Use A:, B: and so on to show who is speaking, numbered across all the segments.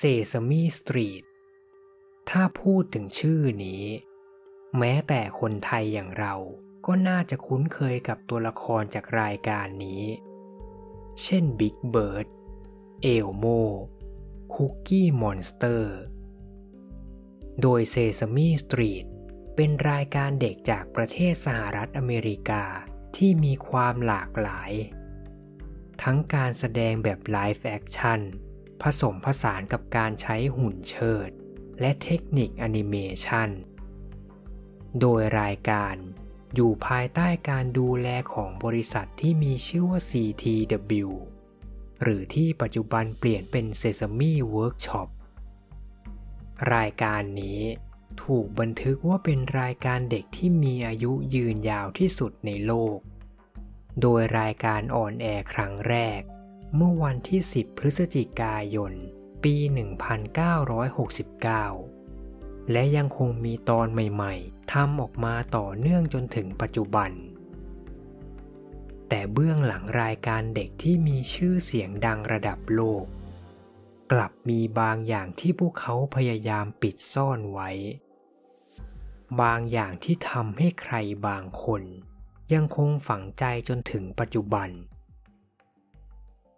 A: Sesame Street ถ้าพูดถึงชื่อนี้ แม้แต่คนไทยอย่างเราก็น่าจะคุ้นเคยกับตัวละครจากรายการนี้ เช่น Big Bird เอลโมคุกกี้มอนสเตอร์ โดย Sesame Street เป็นรายการเด็กจากประเทศสหรัฐอเมริกาที่มีความหลากหลาย ทั้งการแสดงแบบ live action ผสมผสานกับการใช้หุ่นเชิด และเทคนิคแอนิเมชันโดยรายการอยู่ภายใต้การดูแลของบริษัทที่มีชื่อว่า CTW หรือที่ปัจจุบันเปลี่ยนเป็น Sesame Workshop รายการนี้ถูกบันทึกว่าเป็นรายการเด็กที่มีอายุยืนยาวที่สุดในโลก โดยรายการ on air ครั้งแรก เมื่อวันที่ 10 พฤศจิกายน ปี 1969 และยังคงมีตอนใหม่ๆทำออกมาต่อเนื่องจนถึงปัจจุบัน แต่เบื้องหลังรายการเด็กที่มีชื่อเสียงดังระดับโลก กลับมีบางอย่างที่พวกเขาพยายามปิดซ่อนไว้ บางอย่างที่ทำให้ใครบางคน ยังคงฝังใจจนถึงปัจจุบัน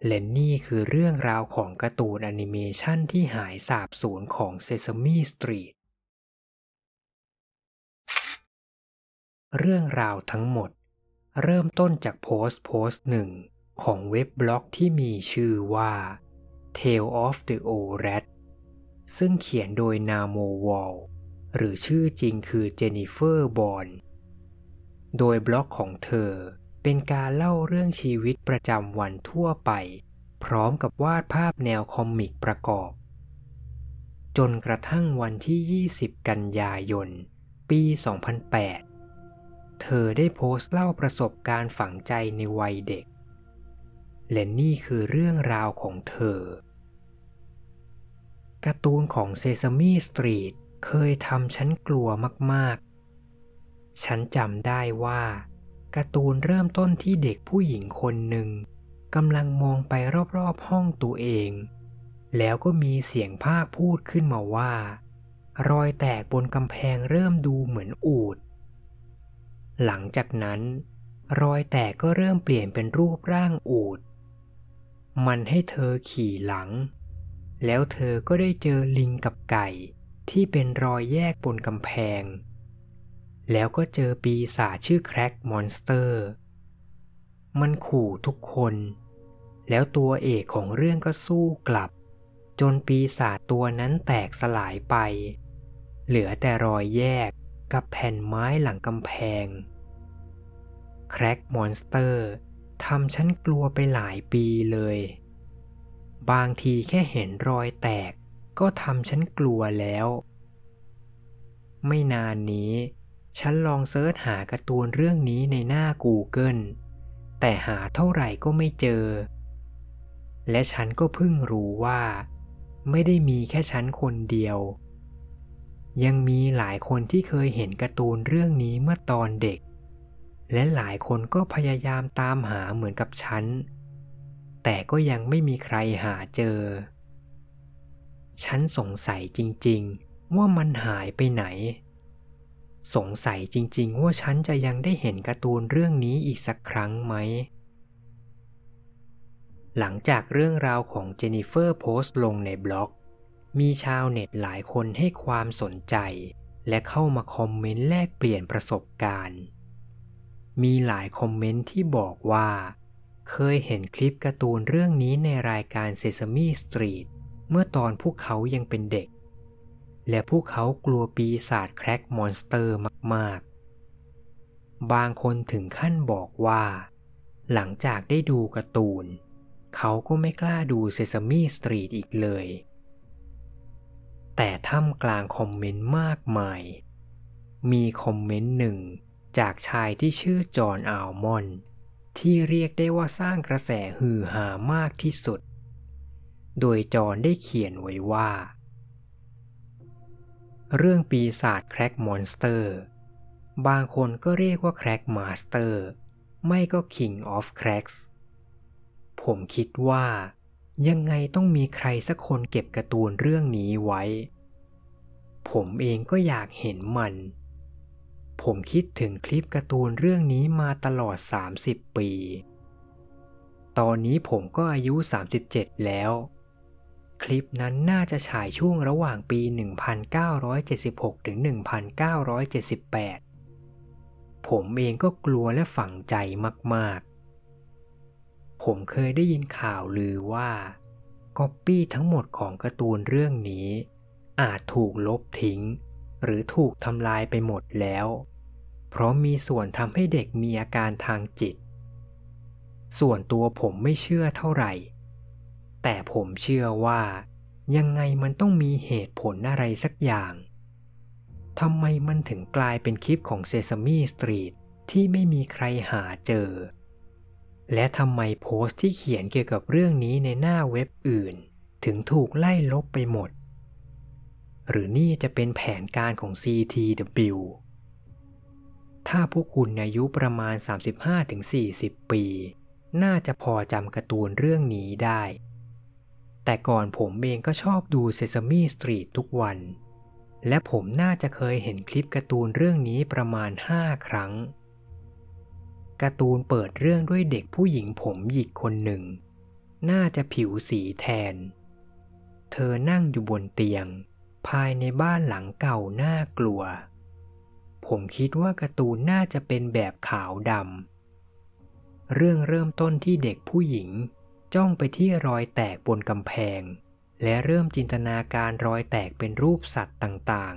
A: และนี่คือเรื่องราวของการ์ตูนแอนิเมชันที่หายสาบสูญของ Sesame Street เรื่องราวทั้งหมด เริ่มต้นจากโพสต์โพสต์หนึ่งของเว็บบล็อกที่มีชื่อว่า Tale of the Old Rat ซึ่งเขียนโดยนาโมวอลหรือชื่อจริงคือเจนนิเฟอร์บอนโดยบล็อกของเธอ เป็นการเล่าเรื่องชีวิตประจำวันทั่วไป พร้อมกับวาดภาพแนวคอมิกประกอบ จนกระทั่งวันที่ 20 กันยายน ปี 2008 เธอได้โพสต์เล่าประสบการณ์ฝังใจในวัยเด็ก และนี่คือเรื่องราวของเธอ การ์ตูนของ Sesame Street เคยทำฉันกลัวมากๆ ฉันจำได้ว่า การ์ตูนเริ่มต้นที่เด็กผู้หญิงคนหนึ่งกำลังมองไปรอบๆห้องตัวเอง แล้วก็มีเสียงภาคพูดขึ้นมาว่า รอยแตกบนกำแพงเริ่มดูเหมือนอูด หลังจากนั้น รอยแตกก็เริ่มเปลี่ยนเป็นรูปร่างอูด มันให้เธอขี่หลัง แล้วเธอก็ได้เจอลิงกับไก่ที่เป็นรอยแยกบนกำแพง แล้วก็เจอปีศาจชื่อแคร็กมอนสเตอร์ มันขู่ทุกคน แล้วตัวเอกของเรื่องก็สู้กลับ จนปีศาจตัวนั้นแตกสลายไป เหลือแต่รอยแยกกับแผ่นไม้หลังกำแพง Crack Monster ทำฉันกลัวไปหลายปีเลย บางทีแค่เห็นรอยแตกก็ทำฉันกลัวแล้ว ไม่นานนี้ ฉันลอง search หาการ์ตูนเรื่องนี้ในหน้า Google แต่หาเท่าไหร่ก็ไม่เจอ และฉันก็เพิ่งรู้ว่า ไม่ได้มีแค่ฉันคนเดียว ยังมีหลายคนที่เคยเห็นการ์ตูนเรื่องนี้เมื่อตอนเด็ก และหลายคนก็พยายามตามหาเหมือนกับฉัน แต่ก็ยังไม่มีใครหาเจอ ฉันสงสัยจริงๆ ว่ามันหายไปไหน สงสัยจริงๆ ว่าฉันจะยังได้เห็นการ์ตูนเรื่องนี้อีกสักครั้งไหม หลังจากเรื่องราวของเจนนิเฟอร์โพสต์ลงในบล็อก มีชาวเน็ตหลายคนให้ความสนใจ และเข้ามาคอมเมนต์แลกเปลี่ยนประสบการณ์ มีหลายคอมเมนต์ที่บอกว่า เคยเห็นคลิปการ์ตูนเรื่องนี้ในรายการ Sesame Street เมื่อตอนพวกเขายังเป็นเด็ก และพวกเขากลัวปีศาจ Crack Monster มากๆ บางคนถึงขั้นบอกว่า หลังจากได้ดูการ์ตูน เขาก็ไม่กล้าดู Sesame Street อีกเลย แต่ท่ามกลางคอมเมนต์มากมาย มีคอมเมนต์หนึ่งจากชายที่ชื่อจอห์นอัลมอนที่เรียกได้ว่าสร้างกระแสฮือฮามากที่สุด โดยจอนได้เขียนไว้ว่า เรื่องปีศาจ Crack Monster บางคนก็เรียกว่า Crack Master ไม่ก็ King of Cracks ผมคิดว่า ยังไงต้องมีใครสักคนเก็บการ์ตูนเรื่องนี้ไว้ ผมเองก็อยากเห็นมัน ผมคิดถึงคลิปการ์ตูนเรื่องนี้มาตลอด 30 ปี ตอนนี้ผมก็อายุ 37 แล้ว คลิปนั้นน่าจะฉายช่วงระหว่างปี 1976 ถึง 1978 ผมเองก็กลัวและฝังใจมาก ๆ ผมเคยได้ยินข่าวลือว่าก๊อปปี้ทั้งหมดของการ์ตูนเรื่องนี้ อาจถูกลบทิ้ง หรือถูกทำลายไปหมดแล้ว เพราะมีส่วนทำให้เด็กมีอาการทางจิต ส่วนตัวผมไม่เชื่อเท่าไหร่ แต่ผมเชื่อว่า ยังไงมันต้องมีเหตุผลอะไรสักอย่างทำไมมันถึงกลายเป็นคลิปของเซซามีสตรีทที่ไม่มีใครหาเจอ และทำไมโพสต์ที่เขียนเกี่ยวกับเรื่องนี้ในหน้าเว็บอื่น ถึงถูกไล่ลบไปหมด หรือนี่จะเป็นแผนการของ CTW ถ้าพวกคุณอายุประมาณ 35-40 ปี น่าจะพอจำการ์ตูนเรื่องนี้ได้ แต่ก่อนผมเองก็ชอบดูเซซามีสตรีททุกวัน และผมน่าจะเคยเห็นคลิปการ์ตูนเรื่องนี้ประมาณ 5 ครั้ง การ์ตูนเปิดเรื่องด้วยเด็กผู้หญิงผมหยิกคนหนึ่ง น่าจะผิวสีแทน เธอนั่งอยู่บนเตียง ภายในบ้านหลังเก่าน่ากลัว ผมคิดว่าการ์ตูนน่าจะเป็นแบบขาวดำเรื่องเริ่มต้นที่เด็กผู้หญิง จ้องไปที่รอยแตกบนกำแพง และเริ่มจินตนาการรอยแตกเป็นรูปสัตว์ต่าง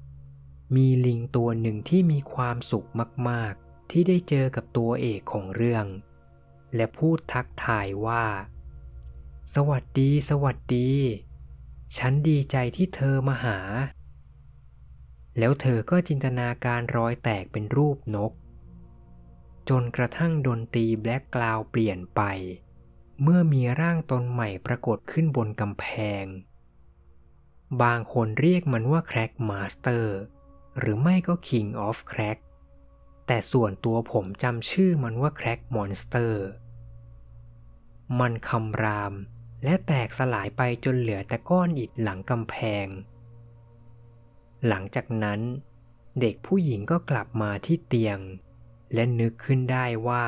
A: ๆ มีลิงตัวหนึ่งที่มีความสุขมากๆ ที่ได้เจอกับตัวเอกของเรื่อง และพูดทักทายว่า สวัสดี สวัสดี ฉันดีใจที่เธอมาหา แล้วเธอก็จินตนาการรอยแตกเป็นรูปนกจนกระทั่งดนตรี background เปลี่ยนไป เมื่อมีร่างตนใหม่ปรากฏขึ้นบนกำแพง บางคนเรียกมันว่า Crack Master หรือไม่ก็ King of Crack แต่ส่วนตัวผมจำชื่อมันว่า Crack Monsterมันคำรามและแตกสลายไปจนเหลือแต่ก้อนอิฐหลังกำแพง หลังจากนั้น เด็กผู้หญิงก็กลับมาที่เตียง และนึกขึ้นได้ว่า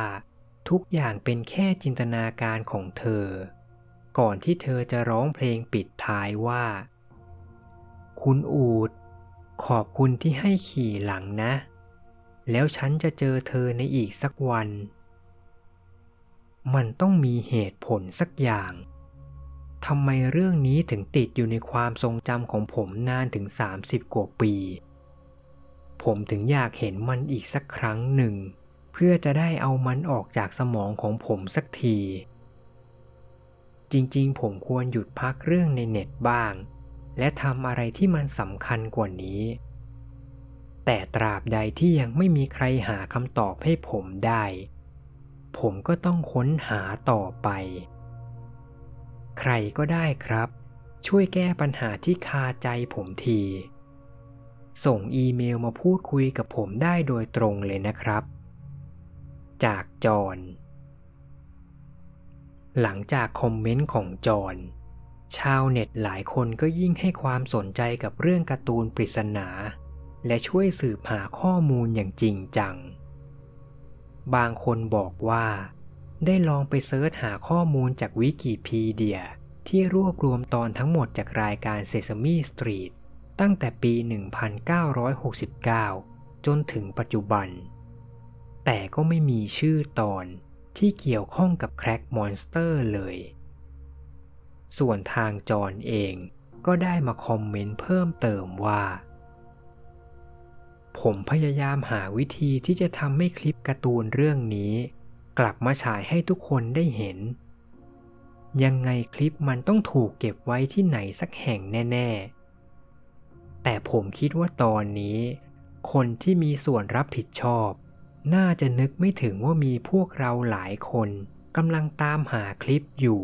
A: ทุกอย่างเป็นแค่จินตนาการของเธอ ก่อนที่เธอจะร้องเพลงปิดท้ายว่า คุณอูด ขอบคุณที่ให้ขี่หลังนะ แล้วฉันจะเจอเธอในอีกสักวัน มันต้องมีเหตุผลสักอย่างทำไมเรื่องนี้ถึงติดอยู่ในความทรงจำของผมนานถึง 30 กว่าปี ผมถึงอยากเห็นมันอีกสักครั้งหนึ่ง เพื่อจะได้เอามันออกจากสมองของผมสักที จริงๆ ผมควรหยุดพักเรื่องในเน็ตบ้าง และทำอะไรที่มันสำคัญกว่านี้ แต่ตราบใดที่ยังไม่มีใครหาคำตอบให้ผมได้ ผมก็ต้องค้นหาต่อไป ใครก็ได้ครับ ช่วยแก้ปัญหาที่คาใจผมทีส่งอีเมลมาพูดคุยกับผมได้โดยตรงเลยนะครับ จากจอห์นหลังจากคอมเมนต์ของจอห์นชาวเน็ตหลายคนก็ยิ่งให้ความสนใจกับเรื่องการ์ตูนปริศนา และช่วยสืบหาข้อมูลอย่างจริงจัง บางคนบอกว่า ได้ลองไป search หาข้อมูลจากวิกิพีเดียที่รวบรวมตอนทั้งหมดจากรายการ Sesame Street ตั้งแต่ปี 1969 จนถึงปัจจุบัน แต่ก็ไม่มีชื่อตอนที่เกี่ยวข้องกับ Crack Monster เลย ส่วนทางจอนเองก็ได้มาคอมเมนต์เพิ่มเติมว่า ผมพยายามหาวิธีที่จะทำให้คลิปการ์ตูนเรื่องนี้ กลับมาฉายให้ทุกคนได้เห็น ยังไงคลิปมันต้องถูกเก็บไว้ที่ไหนสักแห่งแน่ ๆ แต่ผมคิดว่าตอนนี้ คนที่มีส่วนรับผิดชอบ น่าจะนึกไม่ถึงว่ามีพวกเราหลายคนกำลังตามหาคลิปอยู่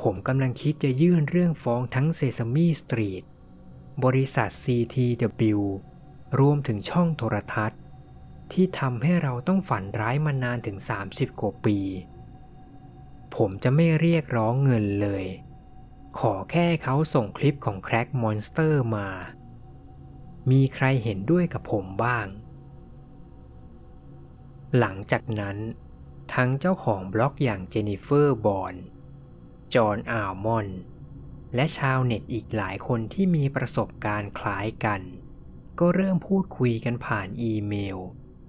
A: ผมกำลังคิดจะยื่นเรื่องฟ้องทั้ง Sesame Street บริษัท CTW รวมถึงช่องโทรทัศน์ ที่ทำให้เราต้องฝันร้ายมานานถึง 30 กว่าปี ผมจะไม่เรียกร้องเงินเลย ขอแค่เขาส่งคลิปของ Crack Monster มา มีใครเห็นด้วยกับผมบ้าง หลังจากนั้นทั้งเจ้าของบล็อกอย่างเจนิเฟอร์บอนจอห์นอาวมอนและชาวเน็ตอีกหลายคนที่มีประสบการณ์คล้ายกัน ก็เริ่มพูดคุยกันผ่านอีเมล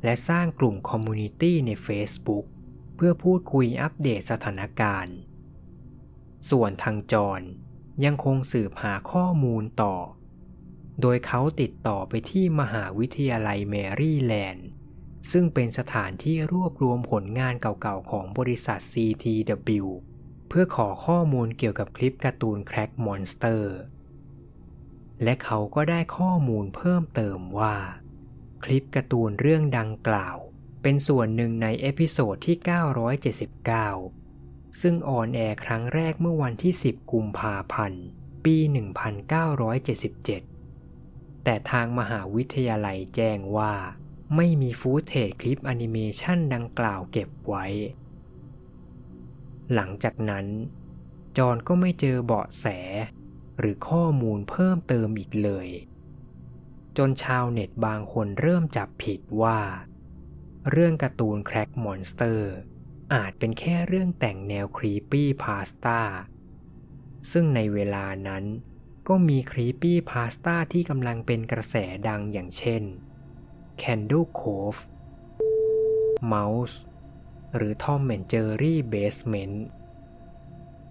A: และสร้างกลุ่ม community ใน Facebook เพื่อพูดคุยอัปเดตสถานการณ์ ส่วนทางจอนยังคงสืบหาข้อมูลต่อ โดยเขาติดต่อไปที่มหาวิทยาลัยแมรี่แลนด์ ซึ่งเป็นสถานที่รวบรวมผลงานเก่าๆของบริษัท CTW เพื่อขอข้อมูลเกี่ยวกับคลิปการ์ตูน Crack Monster และเขาก็ได้ข้อมูลเพิ่มเติมว่า คลิปการ์ตูนเรื่องดังกล่าว เป็นส่วนหนึ่งใน episode ที่ 979 ซึ่ง on air ครั้งแรกเมื่อวันที่ 10 กุมภาพันธ์ ปี 1977 แต่ทางมหาวิทยาลัยแจ้งว่า ไม่มี footage คลิปแอนิเมชันดังกล่าวเก็บไว้ หลังจากนั้น จอนก็ไม่เจอเบาะแส หรือข้อมูลเพิ่มเติมอีกเลย จนชาวเน็ตบางคนเริ่มจับผิดว่า เรื่องการ์ตูน Crack Monster อาจเป็นแค่เรื่องแต่งแนว creepypasta ซึ่งในเวลานั้นก็มี creepypasta ที่กำลังเป็นกระแสดังอย่างเช่น Candle Cove Mouse หรือ Tom and Jerry Basement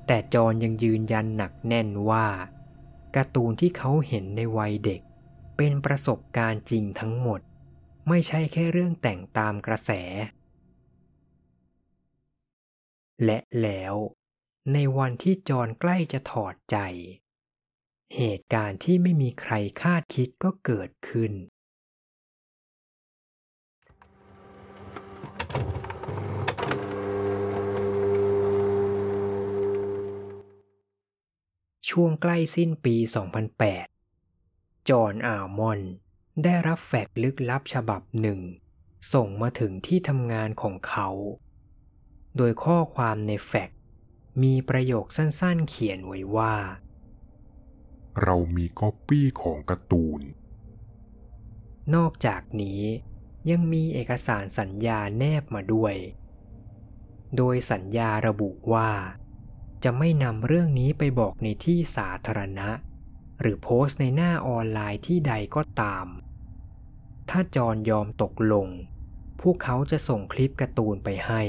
A: แต่จอนยังยืนยันหนักแน่นว่าการ์ตูนที่เขาเห็นในวัยเด็ก เป็นประสบการณ์จริงทั้งหมด ไม่ใช่แค่เรื่องแต่งตามกระแส และแล้วในวันที่จอนใกล้จะถอดใจ เหตุการณ์ที่ไม่มีใครคาดคิดก็เกิดขึ้น ช่วงใกล้สิ้นปี 2008 จอห์นอาวมอนได้รับแฟกลึกลับฉบับหนึ่ง ส่งมาถึงที่ทำงานของเขา โดยข้อความในแฟกมีประโยคสั้นๆเขียนไว้ว่า
B: เรามีก๊อปปี้ของการ์ตูน
A: นอกจากนี้ยังมีเอกสารสัญญาแนบมาด้วย โดยสัญญาระบุว่า จะไม่นำเรื่องนี้ไปบอกในที่สาธารณะ หรือโพสต์ในหน้าออนไลน์ที่ใดก็ตาม ถ้าจอนยอมตกลง พวกเขาจะส่งคลิปการ์ตูนไปให้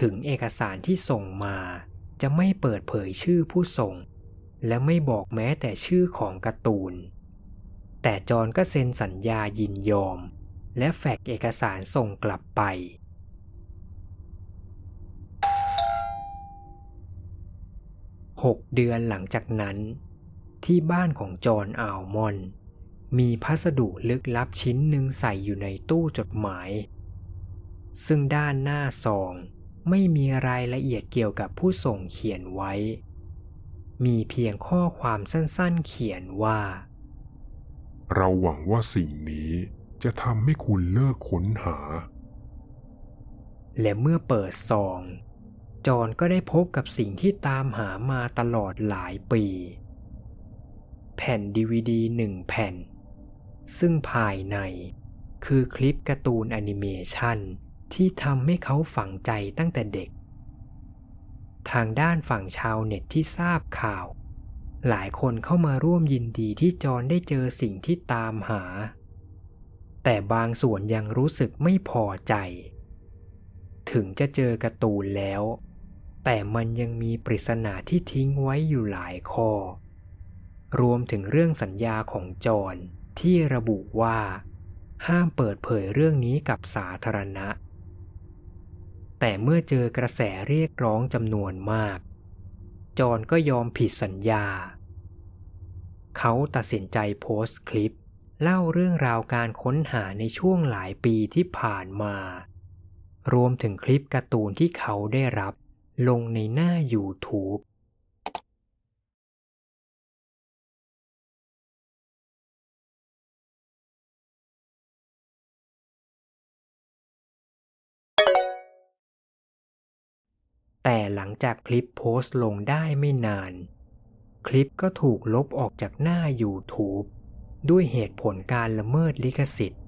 A: ถึงเอกสารที่ส่งมาจะไม่เปิดเผยชื่อผู้ส่ง และไม่บอกแม้แต่ชื่อของการ์ตูน แต่จอนก็เซ็นสัญญายินยอม และแฟกเอกสารส่งกลับไป หกเดือนหลังจากนั้น ที่บ้านของจอห์นอัลมอน มีพัสดุลึกลับชิ้นหนึ่งใส่อยู่ในตู้จดหมาย ซึ่งด้านหน้าซองไม่มีรายละเอียดเกี่ยวกับผู้ส่งเขียนไว้ มีเพียงข้อความสั้นๆเขียนว่า
B: เราหวังว่าสิ่งนี้จะทำให้คุณเลิกค้นหา
A: และเมื่อเปิดซอง จอนก็ได้พบกับสิ่งที่ตามหามาตลอดหลายปี แผ่นดีวดีหนึ่งแผ่น ซึ่งภายในคือคลิปการ์ตูนแอนิเมชันที่ทำให้เขาฝังใจตั้งแต่เด็ก ทางด้านฝั่งชาวเน็ตที่ทราบข่าว หลายคนเข้ามาร่วมยินดีที่จอนได้เจอสิ่งที่ตามหา แต่บางส่วนยังรู้สึกไม่พอใจ ถึงจะเจอการ์ตูนแล้ว แต่มันยังมีปริศนาที่ทิ้งไว้อยู่หลายข้อ รวมถึงเรื่องสัญญาของจอนที่ระบุว่า ห้ามเปิดเผยเรื่องนี้กับสาธารณะ แต่เมื่อเจอกระแสเรียกร้องจำนวนมาก จอนก็ยอมผิดสัญญา เขาตัดสินใจโพสต์คลิป เล่าเรื่องราวการค้นหาในช่วงหลายปีที่ผ่านมา รวมถึงคลิปการ์ตูนที่เขาได้รับ ลงในหน้า YouTube แต่หลังจากคลิปโพสต์ลงได้ไม่นาน คลิปก็ถูกลบออกจากหน้า YouTube ด้วยเหตุผลการละเมิดลิขสิทธิ์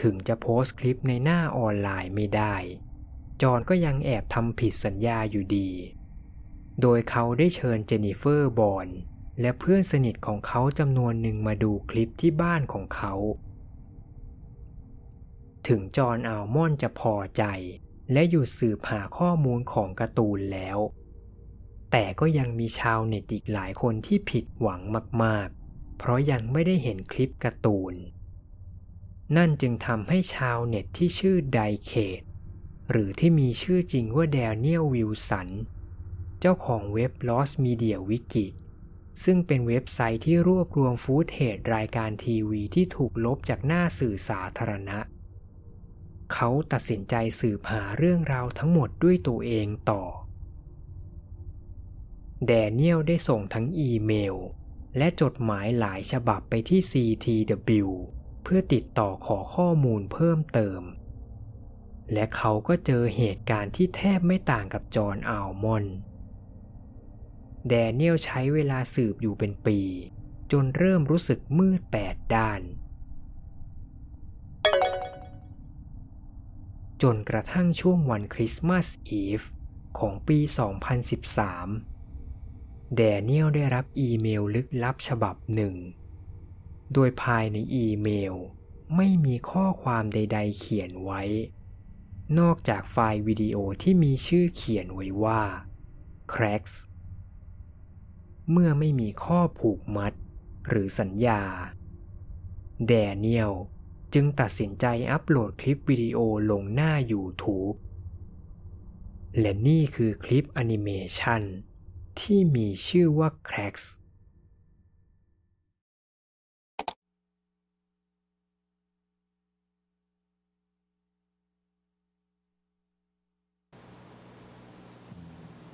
A: ถึงจะโพสต์คลิปในหน้าออนไลน์ไม่ได้ จอห์นก็ยังแอบทำผิดสัญญาอยู่ดี โดยเขาได้เชิญเจนิเฟอร์บอน และเพื่อนสนิทของเขาจำนวนหนึ่งมาดูคลิปที่บ้านของเขา ถึงจอห์นอัลมอนด์จะพอใจ และหยุดสืบหาข้อมูลของการ์ตูนแล้ว แต่ก็ยังมีชาวเน็ตอีกหลายคนที่ผิดหวังมากๆ เพราะยังไม่ได้เห็นคลิปการ์ตูน นั่นจึงทำให้ชาวเน็ตที่ชื่อ Dycaite หรือที่มีชื่อจริงว่าแดเนียลวิลสัน เจ้าของเว็บ Lost Media Wiki ซึ่งเป็นเว็บไซต์ที่รวบรวม footage รายการทีวีที่ถูกลบจากหน้าสื่อสาธารณะ เขาตัดสินใจสืบหาเรื่องราวทั้งหมดด้วยตัวเองต่อ แดเนียลได้ส่งทั้งอีเมล และจดหมายหลายฉบับไปที่ CTW เพื่อติดต่อขอข้อมูลเพิ่มเติม และเขาก็เจอเหตุการณ์ที่แทบไม่ต่างกับจอห์นอัลมอนแดเนียลใช้เวลาสืบอยู่เป็นปี จนเริ่มรู้สึกมืดแปดด้าน จนกระทั่งช่วงวันคริสต์มาสอีฟของปี 2013 แดเนียลได้รับอีเมลลึกลับฉบับหนึ่ง โดยภายในอีเมลไม่มีข้อความใด ๆ เขียนไว้ นอกจากไฟล์วิดีโอที่มีชื่อเขียนไว้ว่า Cracks เมื่อไม่มีข้อผูกมัดหรือสัญญา แดเนียลจึงตัดสินใจอัปโหลดคลิปวิดีโอลงหน้า YouTube และนี่คือคลิปแอนิเมชันที่มีชื่อว่า Cracks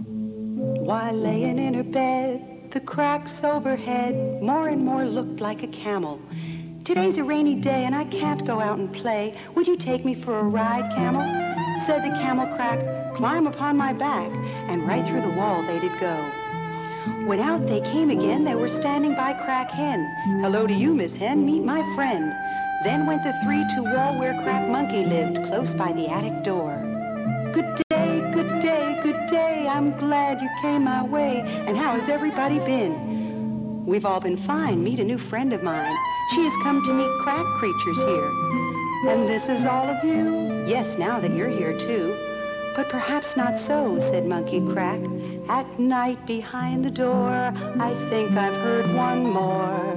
C: While laying in her bed, the cracks overhead more and more looked like a camel. Today's a rainy day and I can't go out and play. Would you take me for a ride, camel? Said the camel crack, climb upon my back, and right through the wall they did go. When out they came again, they were standing by Crack Hen. Hello to you, Miss Hen, meet my friend. Then went the three to wall where Crack Monkey lived, close by the attic door. Good day, I'm glad you came my way. And how has everybody been? We've all been fine. Meet a new friend of mine. She has come to meet crack creatures here. And this is all of you? Yes, now that you're here too. But perhaps not so, said Monkey Crack. At night behind the door, I think I've heard one more.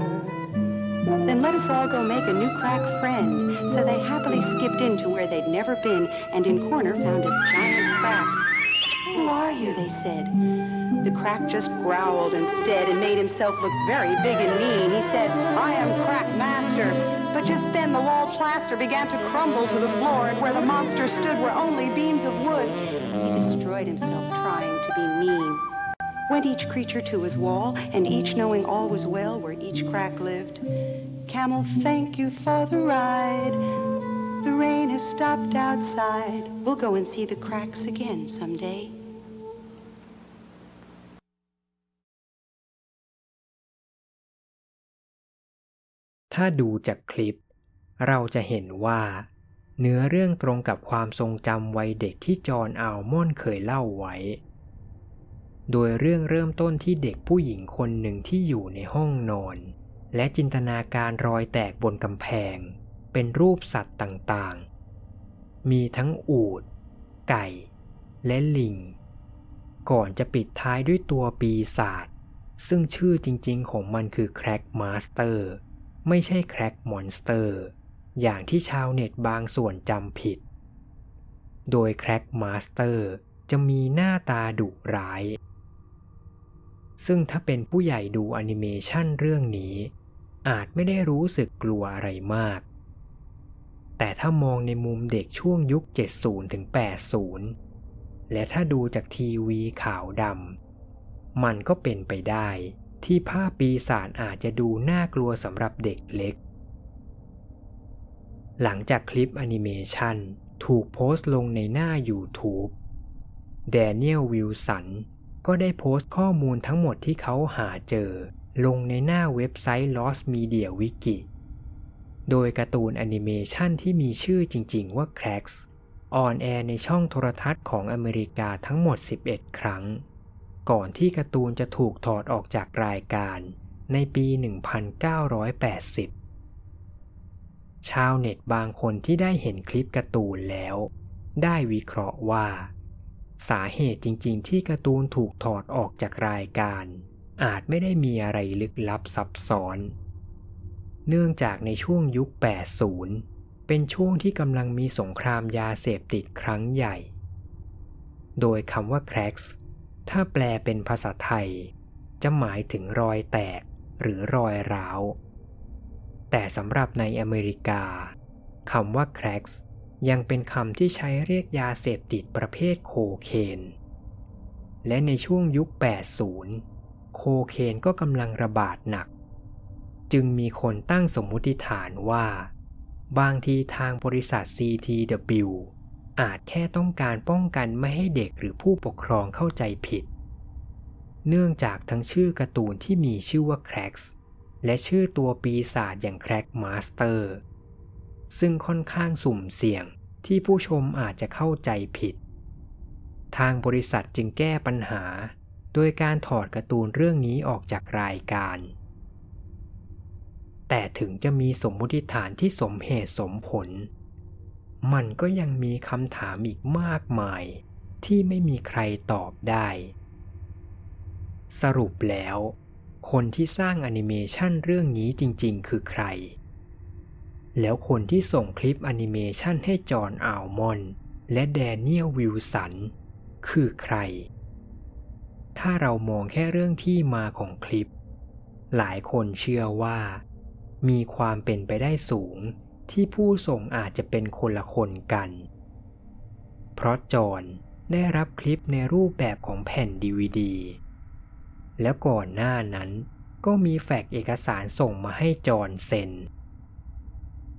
C: Then let us all go make a new crack friend. So they happily skipped into where they'd never been, and in corner found a giant crack. Who are you? they said. The crack just growled instead and made himself look very big and mean. He said, I am Crack Master. But just then the wall plaster began to crumble to the floor, and where the monster stood were only beams of wood. He destroyed himself trying to be mean. Went each creature to his wall, and each knowing all was well where each crack lived. Camel, thank you for the ride. The rain has stopped outside. We'll go and see the cracks again someday.
A: ถ้าดูจากคลิป เราจะเห็นว่า เนื้อเรื่องตรงกับความทรงจำวัยเด็กที่จอห์นอัลมอนเคยเล่าไว้ โดยเรื่องเริ่มต้นที่เด็กผู้หญิงคนหนึ่งที่อยู่ในห้องนอน และจินตนาการรอยแตกบนกำแพง เป็นรูปสัตว์ต่างๆ มีทั้งอูด ไก่ และลิง ก่อนจะปิดท้ายด้วยตัวปีศาจซึ่งชื่อจริงๆของมันคือ Crack Master ไม่ใช่ Crack Monster อย่างที่ชาวเน็ตบางส่วนจำผิด โดย Crack Master จะมีหน้าตาดุร้าย ซึ่งถ้าเป็นผู้ใหญ่ดูแอนิเมชันเรื่องนี้ อาจไม่ได้รู้สึกกลัวอะไรมาก แต่ถ้ามองในมุมเด็กช่วงยุค 70ถึง80 และถ้าดูจากทีวีขาวดำ มันก็เป็นไปได้ ที่ภาพปีศาจอาจจะดูน่ากลัวสำหรับเด็กเล็ก หลังจากคลิปแอนิเมชันถูกโพสต์ลงในหน้า YouTube แดเนียลวิลสันก็ได้โพสต์ข้อมูลทั้งหมดที่เขาหาเจอ ลงในหน้าเว็บไซต์ Lost Media Wiki โดยการ์ตูนแอนิเมชันที่มีชื่อจริง ๆ ว่า Cracks ออนแอร์ในช่องโทรทัศน์ของอเมริกาทั้งหมด 11 ครั้ง ก่อนที่การ์ตูนจะถูกถอดออกจากรายการในปี 1980 ชาวเน็ตบางคนที่ได้เห็นคลิปการ์ตูนแล้ว ได้วิเคราะห์ว่า สาเหตุจริงๆ ที่การ์ตูนถูกถอดออกจากรายการ อาจไม่ได้มีอะไรลึกลับซับซ้อน เนื่องจากในช่วงยุค 80 เป็นช่วงที่กำลังมีสงครามยาเสพติดครั้งใหญ่ โดยคำว่า cracks ถ้าแปลเป็นภาษาไทย จะหมายถึงรอยแตกหรือรอยร้าว แต่สำหรับในอเมริกาคำว่า cracks ยังเป็นคำที่ใช้เรียกยาเสพติดประเภทโคเคน และในช่วงยุค 80 โคเคนก็กำลังระบาดหนัก จึงมีคนตั้งสมมุติฐานว่า บางทีทางบริษัท CTW อาจแค่ต้องการป้องกันไม่ให้เด็กหรือผู้ปกครองเข้าใจผิด เนื่องจากทั้งชื่อการ์ตูนที่มีชื่อว่า Cracks และชื่อตัวปีศาจอย่าง Crack Master ซึ่งค่อนข้างสุ่มเสี่ยงที่ผู้ชมอาจจะเข้าใจผิด ทางบริษัทจึงแก้ปัญหา โดยการถอดการ์ตูนเรื่องนี้ออกจากรายการ แต่ถึงจะมีสมมติฐานที่สมเหตุสมผล มันก็ยังมีคำถามอีกมากมาย ที่ไม่มีใครตอบได้ สรุปแล้ว คนที่สร้างแอนิเมชันเรื่องนี้จริงๆ คือใคร แล้วคนที่ส่งคลิปแอนิเมชันให้จอห์นอัลมอนและแดเนียลวิลสัน คือใคร ถ้าเรามองแค่เรื่องที่มาของคลิป หลายคนเชื่อว่า มีความเป็นไปได้สูง ที่ผู้ส่งอาจจะเป็นคนละคนกัน เพราะจอห์นได้รับคลิปในรูปแบบของแผ่นดีวดีแล้วก่อนหน้านั้นก็มีแฟกเอกสารส่งมาให้จอห์นเซ็น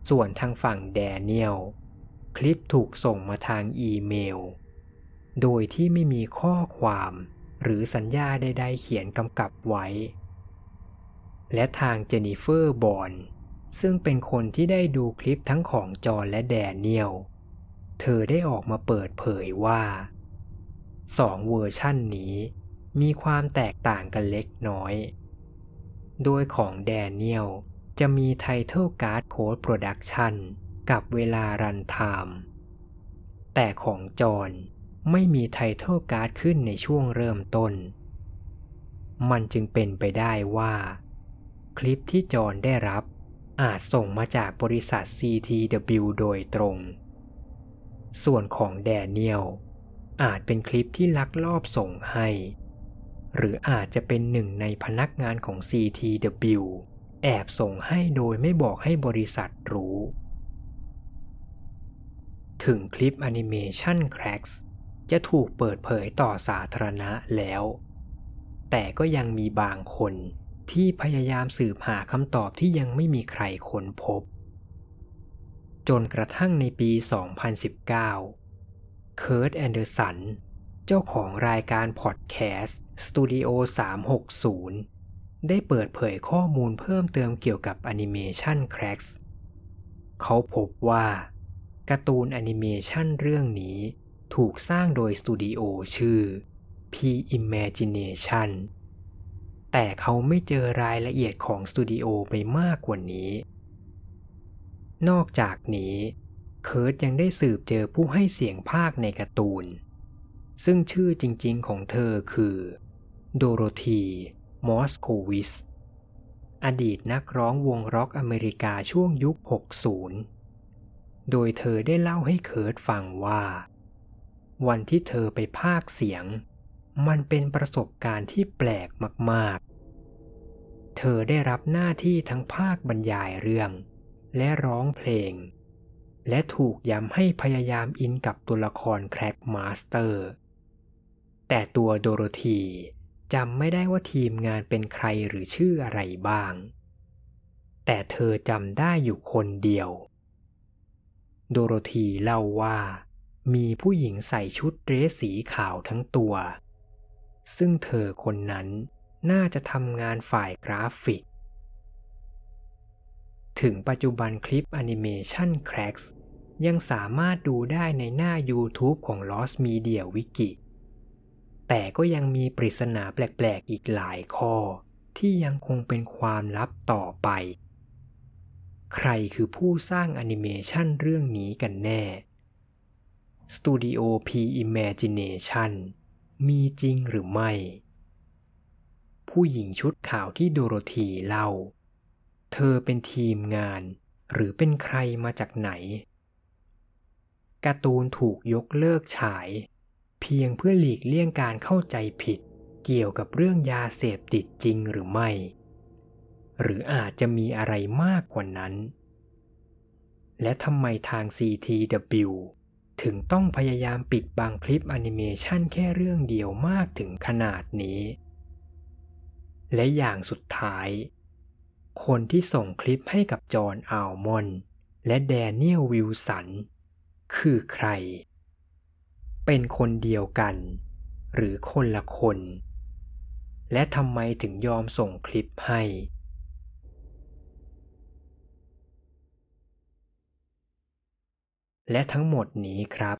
A: ส่วนทางฝั่งแดเนียลคลิปถูกส่งมาทางอีเมล โดยที่ไม่มีข้อความหรือสัญญาใดๆเขียนกำกับไว้ และทางเจนนิเฟอร์บอน ซึ่งเป็นคนที่ได้ดูคลิปทั้งของจอห์นและแดเนียล เธอได้ออกมาเปิดเผยว่าสองเวอร์ชั่นนี้ มีความแตกต่างกันเล็กน้อย โดยของแดเนียลจะมี Title Card Code Production กับเวลา runtime แต่ของจอห์นไม่มี Title Card ขึ้นในช่วงเริ่มต้น มันจึงเป็นไปได้ว่า คลิปที่จอห์นได้รับ อาจส่งมาจากบริษัท CTW โดยตรง ส่วนของแดเนียลอาจเป็นคลิปที่ลักลอบส่งให้ หรืออาจจะเป็นหนึ่งในพนักงานของ CTW แอบส่งให้โดยไม่บอกให้บริษัทรู้ ถึงคลิปแอนิเมชัน Cracks จะถูกเปิดเผยต่อสาธารณะแล้ว แต่ก็ยังมีบางคน ที่พยายามสืบหาคำตอบที่ยังไม่มีใครค้นพบ จนกระทั่งในปี 2019 เคิร์ตแอนเดอร์สัน เจ้าของรายการพอดแคสต์ Studio 360 ได้เปิดเผยข้อมูลเพิ่มเติมเกี่ยวกับแอนิเมชัน Cracks เขาพบว่าการ์ตูนแอนิเมชันเรื่องนี้ถูกสร้างโดยสตูดิโอชื่อ P Imagination แต่เขาไม่เจอรายละเอียดของสตูดิโอไปมากกว่านี้ นอกจากนี้ เคิร์ตยังได้สืบเจอผู้ให้เสียงภาคในการ์ตูน ซึ่งชื่อจริงๆของเธอคือ โดโรธี มอสโควิส อดีตนักร้องวงร็อกอเมริกาช่วงยุค 60 โดยเธอได้เล่าให้เคิร์ตฟังว่า วันที่เธอไปภาคเสียง มันเป็นประสบการณ์ที่แปลกมากๆ เธอได้รับหน้าที่ทั้งภาคบรรยายเรื่อง และร้องเพลง และถูกย้ำให้พยายามอินกับตัวละคร Crack Master แต่ตัวโดโรธีจำไม่ได้ว่าทีมงานเป็นใครหรือชื่ออะไรบ้าง แต่เธอจำได้อยู่คนเดียว โดโรธีเล่าว่ามีผู้หญิงใส่ชุดเดรสสีขาวทั้งตัว ซึ่งเธอคนนั้นน่าจะทำงานฝ่ายกราฟิก ถึงปัจจุบันคลิปแอนิเมชัน Cracks ยังสามารถดูได้ในหน้า YouTube ของ Lost Media Wiki แต่ก็ยังมีปริศนาแปลกๆอีกหลายข้อ ที่ยังคงเป็นความลับต่อไป ใครคือผู้สร้างแอนิเมชันเรื่องนี้กันแน่ Studio P Imagination มีจริงหรือไม่ ผู้หญิงชุดขาวที่โดโรธีเล่า เธอเป็นทีมงานหรือเป็นใครมาจากไหน การ์ตูนถูกยกเลิกฉาย เพียงเพื่อหลีกเลี่ยงการเข้าใจผิดเกี่ยวกับเรื่องยาเสพติดจริงหรือไม่ หรืออาจจะมีอะไรมากกว่านั้น และทำไมทาง CTW ถึงต้องพยายามปิดบังคลิปแอนิเมชันแค่เรื่องเดียวมากถึงขนาดนี้ และอย่างสุดท้าย คนที่ส่งคลิปให้กับจอห์นอัลมอนและแดเนียลวิลสัน คือใคร เป็นคนเดียวกัน หรือคนละคน และทำไมถึงยอมส่งคลิปให้ และทั้งหมดนี้ครับ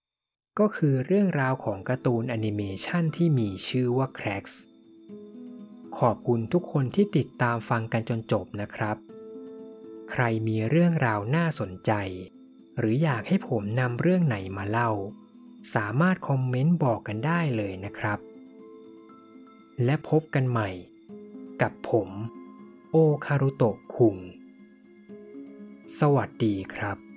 A: ก็คือเรื่องราวของการ์ตูนแอนิเมชันที่มีชื่อว่า Cracks ขอบคุณทุกคนที่ติดตามฟังกันจนจบนะครับ ใครมีเรื่องราวน่าสนใจ หรืออยากให้ผมนำเรื่องไหนมาเล่า สามารถคอมเมนต์บอกกันได้เลยนะครับ และพบกันใหม่ กับผม โอคารุโตะคุง สวัสดีครับ